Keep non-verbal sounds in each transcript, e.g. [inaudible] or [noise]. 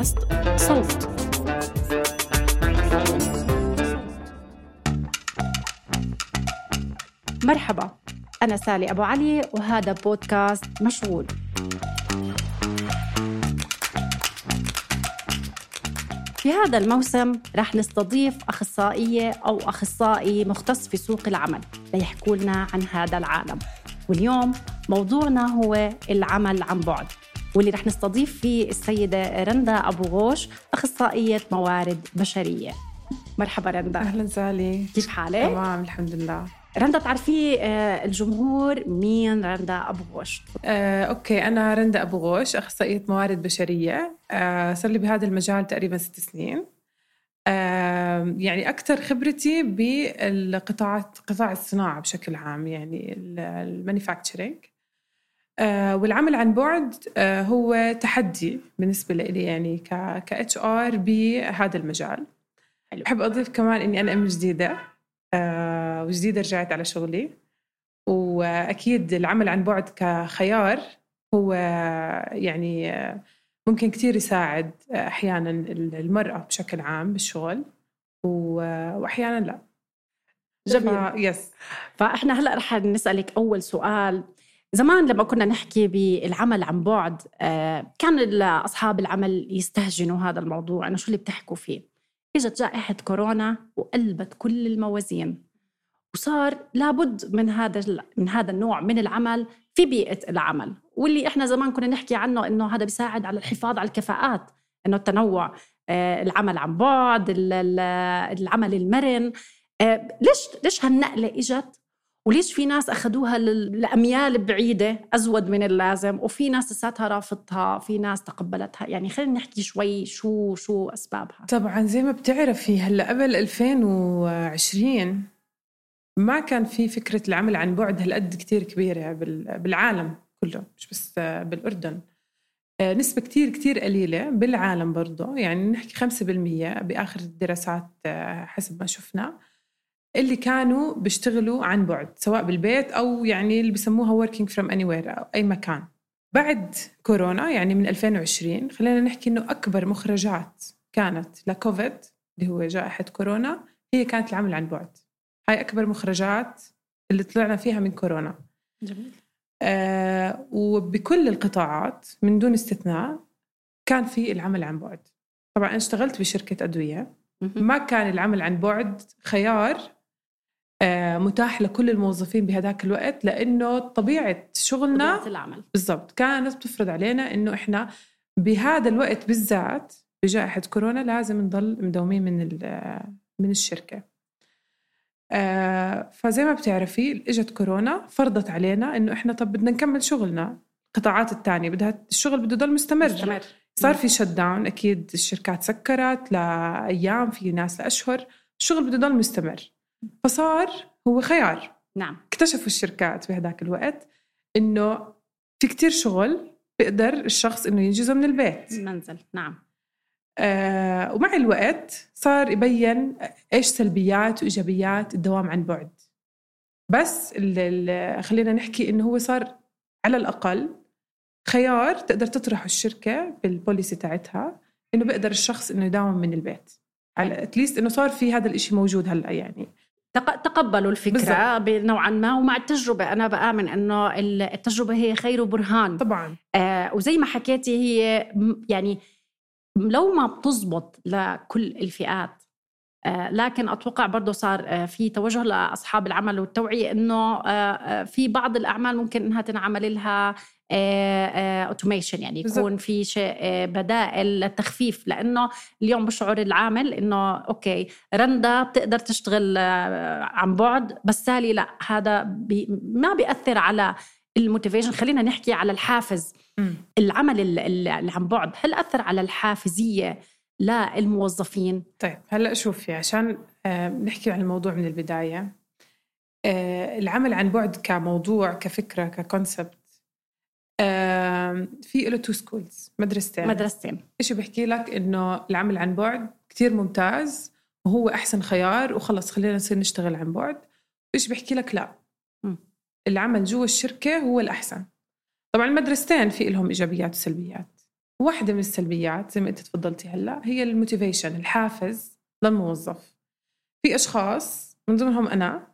بودكاست صوت. مرحبا أنا سالي أبو علي وهذا بودكاست مشغول. في هذا الموسم رح نستضيف أخصائية أو أخصائي مختص في سوق العمل ليحكوا لنا عن هذا العالم. واليوم موضوعنا هو العمل عن بعد. واللي رح نستضيف فيه السيدة رندا أبو غوش أخصائية موارد بشرية. مرحبا رندا. أهلا سالي كيف حالك؟ تمام الحمد لله. رندا تعرفي آه، الجمهور مين رندا أبو غوش؟ آه، okay أنا رندا أبو غوش أخصائية موارد بشرية. آه، صار لي بهذا المجال تقريبا ست سنين. آه، يعني أكثر خبرتي بالقطاعات قطاع الصناعة بشكل عام يعني ال manufacturing والعمل عن بعد آه، هو تحدي بالنسبة لي يعني ك HR بهذا المجال. حلو. بحب أضيف كمان إني أنا أم جديدة آه، وجديدة رجعت على شغلي. وأكيد العمل عن بعد كخيار هو يعني ممكن كتير يساعد أحيانا المرأة بشكل عام بالشغل. وأحيانا لا. جميل. yes فإحنا هلأ رح نسألك أول سؤال. زمان لما كنا نحكي بالعمل عن بعد آه، كان اصحاب العمل يستهجنوا هذا الموضوع إنه شو اللي بتحكوا فيه؟ إجت جائحة كورونا وقلبت كل الموازين. وصار لابد من هذا من هذا النوع من العمل في بيئة العمل. واللي إحنا زمان كنا نحكي عنه إنه هذا بيساعد على الحفاظ على الكفاءات إنه التنوع آه، العمل عن بعد العمل المرن. آه، ليش ليش هالنقلة إجت؟ وليش في ناس أخذوها لأميال بعيدة أزود من اللازم وفي ناس لساتها رافضتها في ناس تقبلتها. يعني خلينا نحكي شوي شو شو أسبابها. طبعا زي ما بتعرفي هلأ قبل 2020 ما كان في فكرة العمل عن بعد هالقد كتير كبيرة بالعالم كله مش بس بالأردن. آه، نسبة كتير كتير قليلة بالعالم برضه يعني نحكي 5% بآخر الدراسات آه، حسب ما شفنا. اللي كانوا بيشتغلوا عن بعد سواء بالبيت أو يعني اللي بسموها working from anywhere أو أي مكان. بعد كورونا يعني من 2020 خلينا نحكي إنه أكبر مخرجات كانت لكوفيد اللي هو جائحة كورونا هي كانت العمل عن بعد. هاي أكبر مخرجات اللي طلعنا فيها من كورونا. جميل. آه وبكل القطاعات من دون استثناء كان في العمل عن بعد. طبعا أنا اشتغلت بشركة أدوية. ما كان العمل عن بعد خيار متاح لكل الموظفين بهذاك الوقت لأنه طبيعة شغلنا طبيعة العمل. بالضبط. كانت بتفرض علينا إنه إحنا بهذا الوقت بالذات بجائحة كورونا لازم نضل مدومين من من الشركة. آه، فزي ما بتعرفي إجت كورونا فرضت علينا إنه إحنا طب بدنا نكمل شغلنا القطاعات الثانية بدها الشغل بده يضل مستمر, مستمر. صار في شت داون أكيد الشركات سكرت لايام في ناس لأشهر الشغل بده يضل مستمر. فصار هو خيار. نعم. اكتشفوا الشركات بهذاك الوقت إنه في كتير شغل بيقدر الشخص إنه ينجزه من البيت. المنزل نعم. آه ومع الوقت صار يبين إيش سلبيات وإيجابيات الدوام عن بعد. بس خلينا نحكي إنه هو صار على الأقل خيار تقدر تطرحه الشركة بالبوليسي تاعتها إنه بيقدر الشخص إنه يداوم من البيت. على اتليست إنه صار في هذا الإشي موجود هلأ يعني. تقبلوا الفكرة نوعا ما ومع التجربة. أنا بآمن أنه التجربة هي خير وبرهان. طبعا. آه وزي ما حكيتي هي يعني لو ما بتزبط لكل الفئات آه لكن أتوقع برضه صار آه في توجه لأصحاب العمل والتوعية إنه آه, آه، في بعض الأعمال ممكن إنها تنعمل لها automation آه، آه، يعني يكون في شيء آه، بدائل للتخفيف. لأنه اليوم بشعر العامل إنه okay رندا بتقدر تشتغل عن بعد بس سالي لا هذا بي ما بيأثر على ال motivation. خلينا نحكي على الحافز. م. العمل اللي عن بعد هل أثر على الحافزية للموظفين؟ طيب هلأ شوفي عشان نحكي عن الموضوع من البداية العمل عن بعد كموضوع كفكرة ك concept في له two schools مدرستين. مدرستين. إيش بيحكي لك؟ إنه العمل عن بعد كتير ممتاز وهو أحسن خيار وخلص خلينا نصير نشتغل عن بعد. إيش بيحكي لك؟ لا. م. العمل جوا الشركة هو الأحسن. طبعا المدرستين في لهم إيجابيات وسلبيات. واحدة من السلبيات زي ما أنت تفضلتي هلأ هي ال motivation الحافز للموظف. في أشخاص من ضمنهم أنا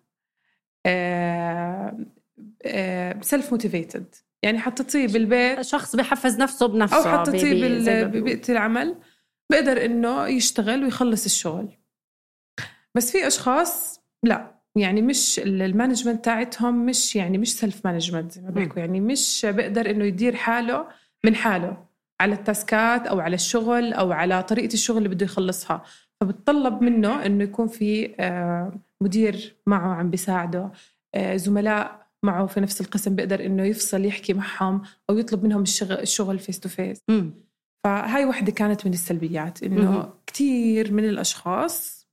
self motivated يعني حطيتيه بالبيت. شخص بحفز نفسه بنفسه أو حطيتيه ببيئة العمل. بقدر إنه يشتغل ويخلص الشغل. بس في أشخاص لا يعني مش ال management تاعتهم مش يعني مش self management زي ما بيحكوا. يعني مش بيقدر إنه يدير حاله من حاله على ال taskات أو على الشغل أو على طريقة الشغل اللي بده يخلصها. فبتطلب منه إنه يكون في آه، مدير معه عم بيساعده. آه، زملاء معه في نفس القسم بيقدر إنه يفصل يحكي معهم أو يطلب منهم الشغل الشغل face to face فهاي وحدة كانت من السلبيات إنه كثير من الأشخاص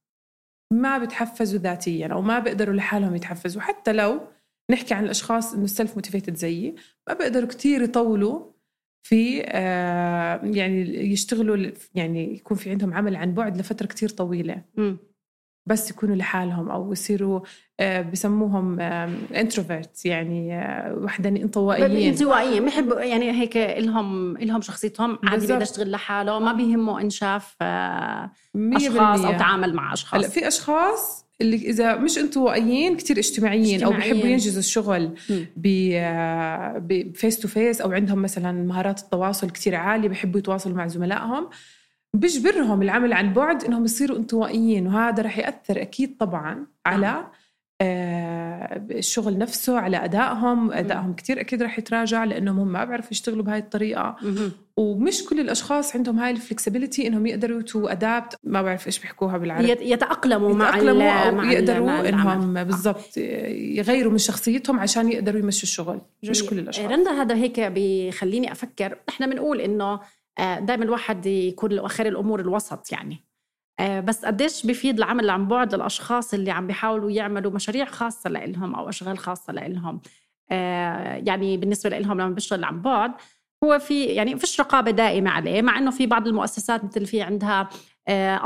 ما بتحفزوا ذاتيا أو ما بيقدروا لحالهم يتحفزوا. حتى لو نحكي عن الأشخاص إنه self motivated زيي ما بيقدروا كثير يطولوا في آه يعني يشتغلوا يعني يكون في عندهم عمل عن بعد لفترة كثير طويلة. م. بس يكونوا لحالهم أو يصيروا آه، بسموهم introvert يعني آه، وحداني انطوائيين. انطوائيين. بحبوا يعني هيك لهم لهم شخصيتهم عادي بيقدر يشتغل لحاله ما بيهمه إن شاف آه، أشخاص أو تعامل مع أشخاص. هلأ في أشخاص اللي إذا مش انطوائيين كثير اجتماعيين, اجتماعيين أو بيحبوا ينجزوا الشغل ب face to face أو عندهم مثلا مهارات التواصل كثير عالية بيحبوا يتواصلوا مع زملائهم. بيجبرهم العمل عن بعد إنهم يصيروا انطوائيين وهذا رح يأثر أكيد طبعا على نعم. آه الشغل نفسه على أدائهم. أدائهم كثير أكيد رح يتراجع لأنهم هم ما بيعرفوا يشتغلوا بهاي الطريقة. ومش كل الأشخاص عندهم هاي ال flexibility إنهم يقدروا to adapt ما بعرف إيش بيحكوها بالعربي. يتأقلموا مع يتأقلموا أو مع يقدروا إنهم بالضبط يغيروا من شخصيتهم عشان يقدروا يمشوا الشغل. مش كل الأشخاص. رندا هذا هيك بيخليني أفكر. نحن بنقول إنه آه، دائما الواحد يكون خير الأمور الوسط يعني. آه، بس قديش بفيد العمل عن بعد للأشخاص اللي عم بيحاولوا يعملوا مشاريع خاصة لهم أو أشغال خاصة لهم آه، يعني بالنسبة لهم لما بيشتغل عن بعد هو في يعني فيش رقابة دائمة عليه مع إنه في بعض المؤسسات مثل في عندها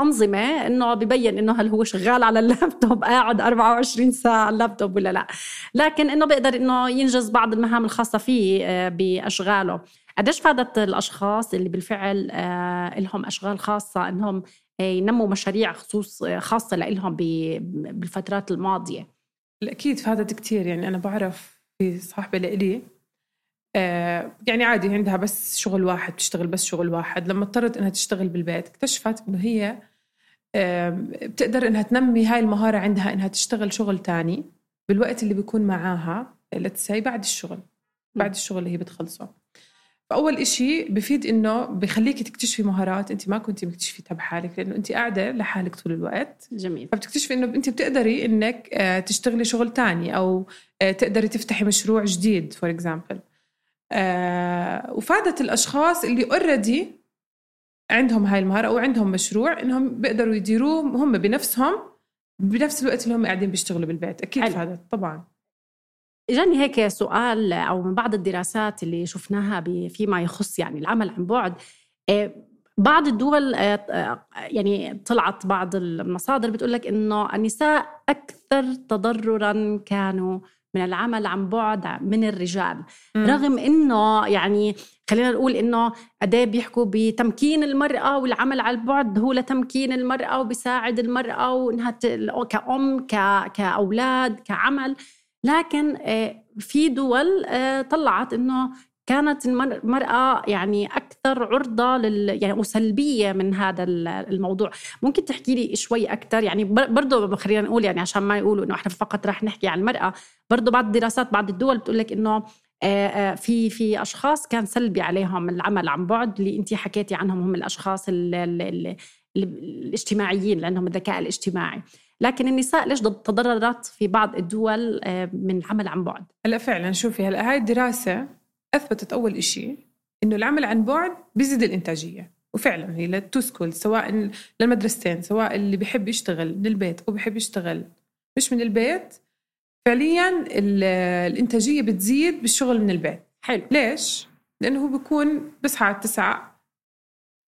أنظمة إنه ببين إنه هل هو شغال على اللابتوب قاعد 24 ساعة على اللابتوب ولا لا. لكن إنه بيقدر إنه ينجز بعض المهام الخاصة فيه بأشغاله. قديش فادت الأشخاص اللي بالفعل آه لهم أشغال خاصة إنهم آه، ينموا مشاريع خصوص آه، خاصة لهم بالفترات الماضية؟ أكيد فادت كثير يعني أنا بعرف في صاحبة لإلي يعني عادي عندها بس شغل واحد بتشتغل بس شغل واحد لما اضطرت إنها تشتغل بالبيت اكتشفت إنه هي بتقدر إنها تنمي هاي المهارة عندها إنها تشتغل شغل تاني بالوقت اللي بيكون معاها لتسي بعد الشغل بعد الشغل اللي هي بتخلصه. فأول إشي بفيد إنه بخليكي تكتشفي مهارات أنت ما كنتي مكتشفيتها بحالك لأنه أنت قاعدة لحالك طول الوقت. جميل. فبتكتشفي إنه أنت بتقدري إنك آه، تشتغلي شغل تاني أو آه، تقدري تفتحي مشروع جديد for example آه، وفادت الأشخاص اللي already عندهم هاي المهارة أو عندهم مشروع إنهم بيقدروا يديروه هم بنفسهم بنفس الوقت اللي هم قاعدين بيشتغلوا بالبيت. أكيد. فادت طبعا. إجاني هيك سؤال أو من بعض الدراسات اللي شفناها فيما يخص يعني العمل عن بعد. آه، بعض الدول آه، آه، يعني طلعت بعض المصادر بتقول لك إنه النساء أكثر تضررا كانوا من العمل عن بعد من الرجال. م. رغم إنه يعني خلينا نقول إنه قد إيه بيحكوا بتمكين المرأة والعمل على البعد هو لتمكين المرأة وبيساعد المرأة وإنها كأم كأولاد كعمل. لكن آه، في دول آه، طلعت إنه كانت المرأة يعني أكثر عرضة لل يعني وسلبية من هذا الموضوع. ممكن تحكي لي شوي أكثر؟ يعني برضه خلينا نقول يعني عشان ما يقولوا إنه إحنا فقط رح نحكي عن المرأة برضه بعض الدراسات بعض الدول بتقول لك إنه آه، في في أشخاص كان سلبي عليهم العمل عن بعد اللي انت حكيتي عنهم هم الأشخاص ال ال ال الاجتماعيين لأنهم الذكاء الاجتماعي. لكن النساء ليش تضررت في بعض الدول آه، من العمل عن بعد؟ هلا فعلا شوفي هلا هاي الدراسة أثبتت أول إشي إنه العمل عن بعد بيزيد الإنتاجية. وفعلا هي لل two school سواء للمدرستين سواء اللي بيحب يشتغل من البيت أو بيحب يشتغل مش من البيت فعليا الإنتاجية بتزيد بالشغل من البيت. حلو. ليش؟ لأنه هو بيكون بصحى على التسعة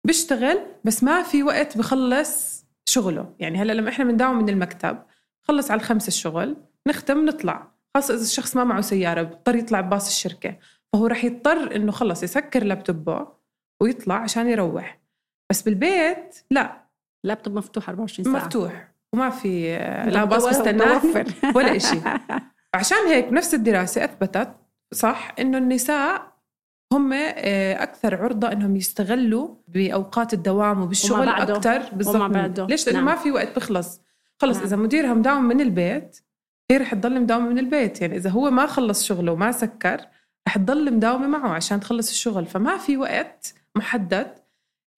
بيشتغل بس ما في وقت بخلص شغله. يعني هلا لما إحنا بنداوم من المكتب خلص على الخمسة الشغل نختم نطلع. خاصة إذا الشخص ما معه سيارة بيضطر يطلع بباص الشركة. فهو رح يضطر إنه خلص يسكر لابتوبه ويطلع عشان يروح. بس بالبيت لا. اللابتوب مفتوح 24 ساعة. مفتوح. وما في لا باص مستناه ولا شيء عشان هيك نفس الدراسة أثبتت صح إنه النساء هم آه، أكثر عرضة إنهم يستغلوا بأوقات الدوام وبالشغل أكثر. بالضبط. ليش؟ لأنه نعم. ما في وقت بخلص خلص نعم. إذا مديرها مداوم من البيت هي رح تضل مداومة من البيت. يعني إذا هو ما خلص شغله وما سكر رح تضل مداومة معه عشان تخلص الشغل. فما في وقت محدد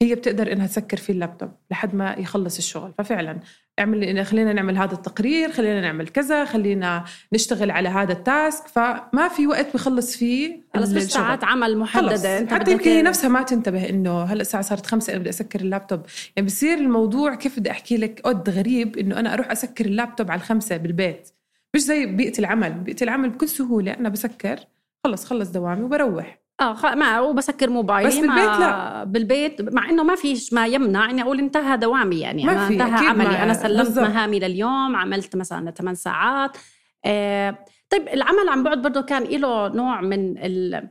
هي بتقدر إنها تسكر فيه اللابتوب لحد ما يخلص الشغل. ففعلا اعمل خلينا نعمل هذا التقرير خلينا نعمل كذا خلينا نشتغل على هذا ال task. فما في وقت بخلص فيه خلص مش ساعات عمل محددة. أنت حتى يمكن هي نفسها ما تنتبه إنه هلأ الساعة صارت خمسة أنا بدي أسكر اللابتوب. يعني بصير الموضوع كيف بدي أحكي لك قد غريب إنه أنا أروح أسكر اللابتوب على الخمسة بالبيت. مش زي بيئة العمل. بيئة العمل بكل سهولة أنا بسكر خلص خلص دوامي وبروح. آه خ... ما وبسكر موبايلي بس بالبيت لا. بالبيت مع إنه ما في ما يمنع إني أقول انتهى دوامي يعني ما أنا انتهى عملي. ما... أنا سلمت بالزبط. مهامي لليوم عملت مثلا 8 ساعات. آه... طيب العمل عن بعد برضه كان له نوع من ال...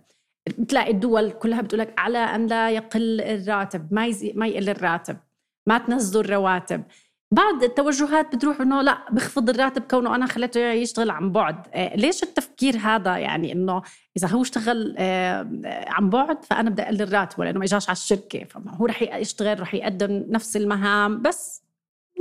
بتلاقي الدول كلها بتقول لك على أن لا يقل الراتب ما يزي... ما يقل الراتب ما تنزلوا الرواتب. بعض التوجهات بتروح إنه لا بخفض الراتب كونه أنا خليته يشتغل عن بعد. آه، ليش التفكير هذا؟ يعني إنه إذا هو اشتغل آه، عن بعد فأنا بدي أقلل راتبه لأنه ما إجاش على الشركة. فهو رح يشتغل رح يقدم نفس المهام بس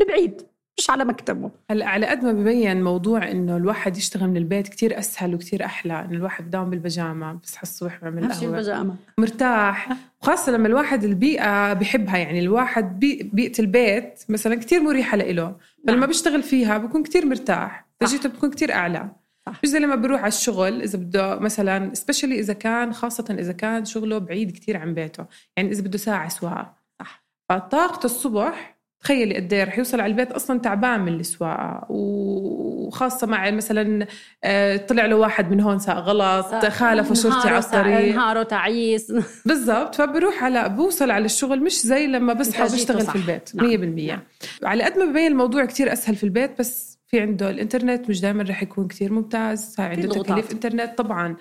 لبعيد مش على مكتبه. هلا على قد ما ببين موضوع إنه الواحد يشتغل من البيت كتير أسهل وكتير أحلى إنه الواحد بداوم بالبيجامه بصحى الصبح بيعمل قهوة. البيجامه مرتاح. وخاصه لما الواحد البيئة بحبها يعني الواحد بي بيئة البيت مثلا كتير مريحة لإله فلما نعم. بيشتغل فيها بكون كتير مرتاح تجيته بتكون كتير أعلى. مش زي لما بروح على الشغل إذا بده مثلا سبيشلي إذا كان خاصة إذا كان شغله بعيد كتير عن بيته يعني إذا بده ساعة سواقة. صح. فطاقته الصبح تخيلي قد إيه رح يوصل على البيت أصلا تعبان من السواقه وخاصة مع مثلا آه، طلع له واحد من هون ساق غلط خالف شرطي على الطريق. نهاره تعيس. [laughs] بالضبط. فبروح على بوصل على الشغل مش زي لما بصحى بشتغل في البيت 100% نعم. نعم. على قد ما ببين الموضوع كتير أسهل في البيت بس في عنده الإنترنت مش دائما رح يكون كتير ممتاز. عنده تكاليف إنترنت طبعا.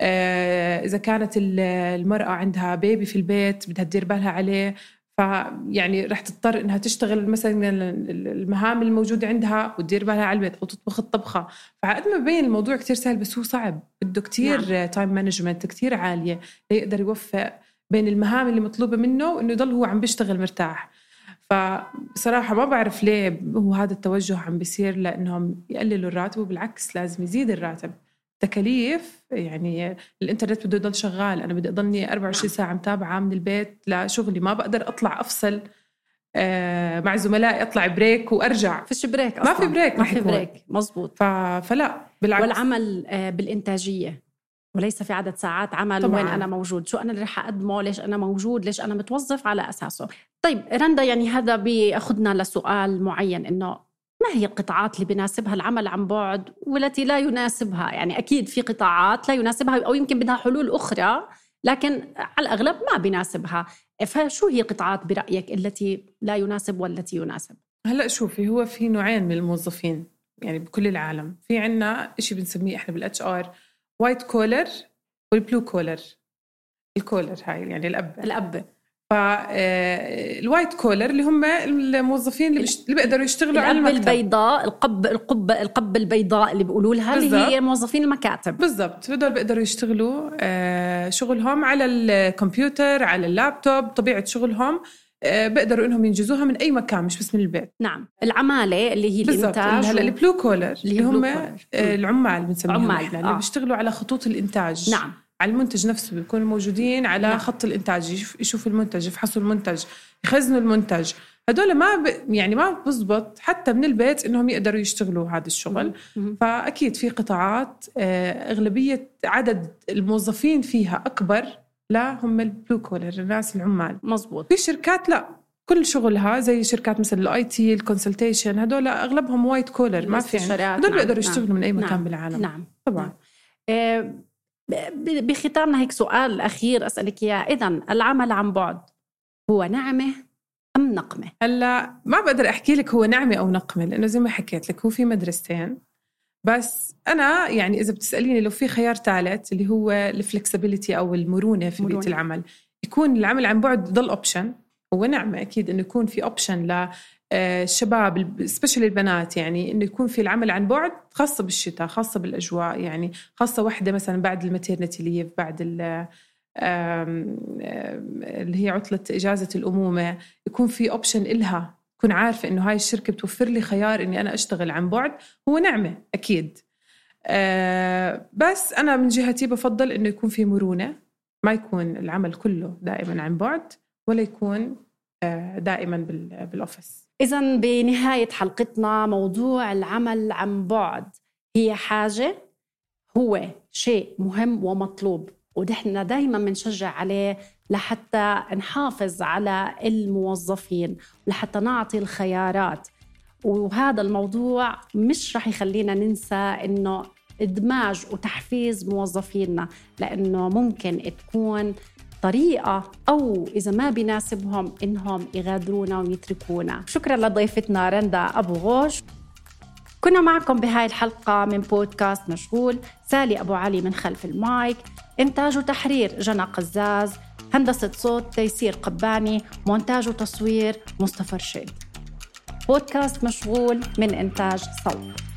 آه، إذا كانت المرأة عندها baby في البيت بدها تدير بالها عليه فيعني رح تضطر إنها تشتغل مثلا المهام الموجودة عندها وتدير بالها على البيت أو تطبخ الطبخة. فعقد ما ببين الموضوع كتير سهل بس هو صعب. بده نعم. time management كتير عالية ليقدر يوفق بين المهام اللي مطلوبة منه وإنه يضل هو عم بيشتغل مرتاح. فبصراحة ما بعرف ليه هو هذا التوجه عم بيصير لأنهم يقللوا الراتب وبالعكس لازم يزيد الراتب. تكاليف يعني الإنترنت بده يضل شغال. أنا بدي أضلني 24 ساعة متابعة من البيت لشغلي. ما بقدر أطلع أفصل آه، مع زملائي أطلع break وأرجع. فيش break أصلاً. ما في break ما في break. مزبوط ف... فلا بالعكس. والعمل آه، بالإنتاجية. وليس في عدد ساعات عمل طبعاً. وين أنا موجود. شو أنا اللي رح أقدمه؟ ليش أنا موجود؟ ليش أنا متوظف؟ على أساسه. طيب رندا يعني هذا بيأخذنا لسؤال معين إنه ما هي القطاعات اللي بيناسبها العمل عن بعد والتي لا يناسبها؟ يعني أكيد في قطاعات لا يناسبها أو يمكن بدها حلول أخرى لكن على الأغلب ما بيناسبها. فشو هي القطاعات برأيك التي لا يناسب والتي يناسب؟ هلأ شوفي هو في نوعين من الموظفين يعني بكل العالم. في عنا شيء بنسميه إحنا بال HR white collar وال blue collar ال collar هاي يعني الأب. الأب. فال white collar اللي هم الموظفين اللي, بيشت... اللي بيقدروا يشتغلوا على المكتب. البيضاء القب القب القب البيضاء اللي بيقولوا لها اللي هي موظفين المكاتب. بالضبط. هدول بيقدروا يشتغلوا آه، شغلهم على الكمبيوتر على اللابتوب طبيعة شغلهم آه، بيقدروا إنهم ينجزوها من أي مكان مش بس من البيت. نعم. العمالة اللي هي الانتاج هلا البلو كولر اللي هم آه، العمال بنسميهم عمال. اللي بيشتغلوا على خطوط الإنتاج. نعم. على المنتج نفسه بيكونوا موجودين على نعم. خط الإنتاج يشوفوا المنتج يفحصوا المنتج يخزنوا المنتج هدول ما ب... يعني ما بزبط حتى من البيت إنهم يقدروا يشتغلوا هذا الشغل مم. فأكيد في قطاعات آه، أغلبية عدد الموظفين فيها أكبر لا هم ال blue collar الناس العمال مزبوط في شركات لا كل شغلها زي شركات مثل ال IT ال consultation هدول أغلبهم white collar ما في هدول نعم. بيقدروا يشتغلوا نعم. من أي مكان نعم. بالعالم نعم طبعا نعم. بختامنا هيك سؤال أخير أسألك إياه. إذا العمل عن بعد هو نعمة أم نقمة؟ هلأ ما بقدر أحكي لك هو نعمة أو نقمة لأنه زي ما حكيت لك هو في مدرستين. بس أنا يعني إذا بتسأليني لو في خيار ثالث اللي هو ال flexibility أو المرونة في بيئة العمل يكون العمل عن بعد ضل option هو نعمة أكيد إنه يكون في option ل الشباب specially البنات يعني إنه يكون في العمل عن بعد خاصة بالشتاء خاصة بالأجواء. يعني خاصة وحدة مثلا بعد ال maternity leave بعد اللي هي عطلة إجازة الأمومة يكون في option إلها. تكون عارفة إنه هاي الشركة بتوفر لي خيار إني أنا أشتغل عن بعد. هو نعمة أكيد. أه بس أنا من جهتي بفضل إنه يكون في مرونة. ما يكون العمل كله دائما عن بعد ولا يكون دائما بالأوفيس. اذا بنهاية حلقتنا موضوع العمل عن بعد. هي حاجة هو شيء مهم ومطلوب ونحن دائما بنشجع عليه لحتى نحافظ على الموظفين لحتى نعطي الخيارات. وهذا الموضوع مش رح يخلينا ننسى إنه إدماج وتحفيز موظفينا لأنه ممكن تكون طريقة أو إذا ما بيناسبهم إنهم يغادرونا ويتركونا. شكرا لضيفتنا رندا أبو غوش. كنا معكم بهاي الحلقة من بودكاست مشغول. سالي أبو علي من خلف المايك. إنتاج وتحرير جنى قزاز. هندسة صوت تيسير قباني. مونتاج وتصوير مصطفى رشيد. بودكاست مشغول من إنتاج صوت.